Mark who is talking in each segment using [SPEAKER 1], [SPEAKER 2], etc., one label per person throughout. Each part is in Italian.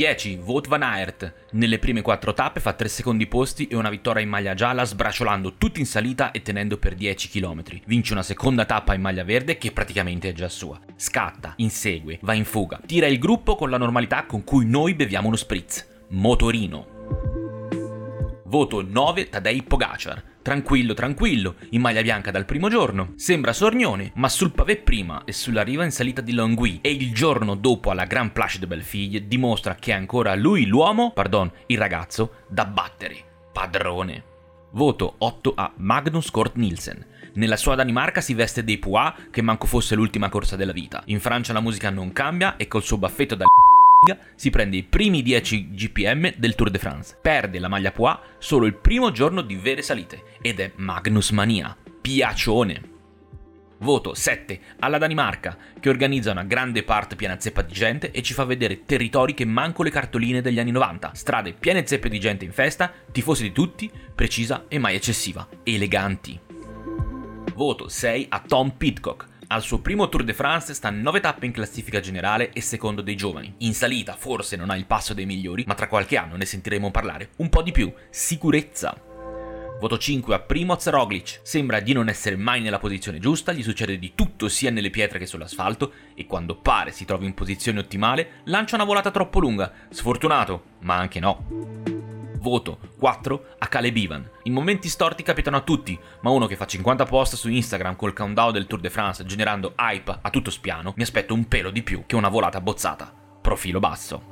[SPEAKER 1] 10 Wout van Aert. Nelle prime 4 tappe fa 3 secondi posti e una vittoria in maglia gialla sbriciolando tutti in salita e tenendo per 10 km. Vince una seconda tappa in maglia verde che praticamente è già sua. Scatta, insegue, va in fuga, tira il gruppo con la normalità con cui noi beviamo uno spritz. Motorino. Voto 9 Tadej Pogacar. Tranquillo, tranquillo, in maglia bianca dal primo giorno. Sembra sornione, ma sul pavé prima e sulla riva in salita di Longwy e il giorno dopo alla Grand Place de Bellefille dimostra che è ancora lui l'uomo, pardon, il ragazzo, da battere. Padrone. Voto 8 a Magnus Kort Nielsen. Nella sua Danimarca si veste dei Pois che manco fosse l'ultima corsa della vita. In Francia la musica non cambia e col suo baffetto da si prende i primi 10 GPM del Tour de France. Perde la maglia Poix solo il primo giorno di vere salite ed è Magnus Mania. Piacione. Voto 7 alla Danimarca, che organizza una grande parte piena zeppa di gente e ci fa vedere territori che manco le cartoline degli anni 90. Strade piene zeppe di gente in festa, tifosi di tutti, precisa e mai eccessiva. Eleganti. Voto 6 a Tom Pitcock, al suo primo Tour de France sta 9 tappe in classifica generale e secondo dei giovani. In salita forse non ha il passo dei migliori, ma tra qualche anno ne sentiremo parlare un po' di più. Sicurezza. Voto 5 a Primoz Roglic. Sembra di non essere mai nella posizione giusta, gli succede di tutto sia nelle pietre che sull'asfalto e quando pare si trovi in posizione ottimale lancia una volata troppo lunga. Sfortunato, ma anche no voto 4 a Caleb Ivan. I momenti storti capitano a tutti, ma uno che fa 50 post su Instagram col countdown del Tour de France generando hype a tutto spiano, mi aspetto un pelo di più che una volata bozzata. Profilo basso.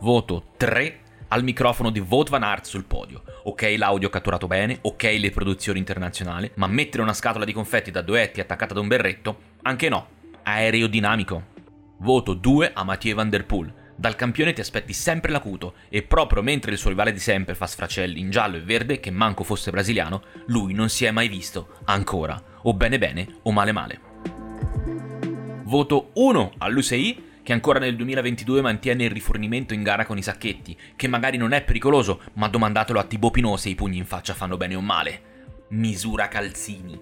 [SPEAKER 1] Voto 3 al microfono di Vote Van Aert sul podio. Ok l'audio catturato bene, ok le produzioni internazionali, ma mettere una scatola di confetti da duetti attaccata ad un berretto? Anche no. Aerodinamico. Voto 2 a Mathieu Van Der Poel dal campione ti aspetti sempre l'acuto e proprio mentre il suo rivale di sempre fa sfracelli in giallo e verde, che manco fosse brasiliano, lui non si è mai visto, ancora, o bene bene o male male. Voto 1 all'UCI che ancora nel 2022 mantiene il rifornimento in gara con i sacchetti, che magari non è pericoloso, ma domandatelo a Tibo Pinot se i pugni in faccia fanno bene o male. Misura calzini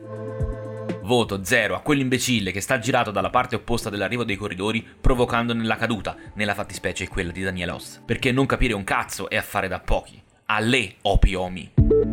[SPEAKER 1] voto 0 a quell'imbecille che sta girato dalla parte opposta dell'arrivo dei corridori provocandone la caduta, nella fattispecie quella di Daniele Oss. Perché non capire un cazzo è affare da pochi. A le opiomi.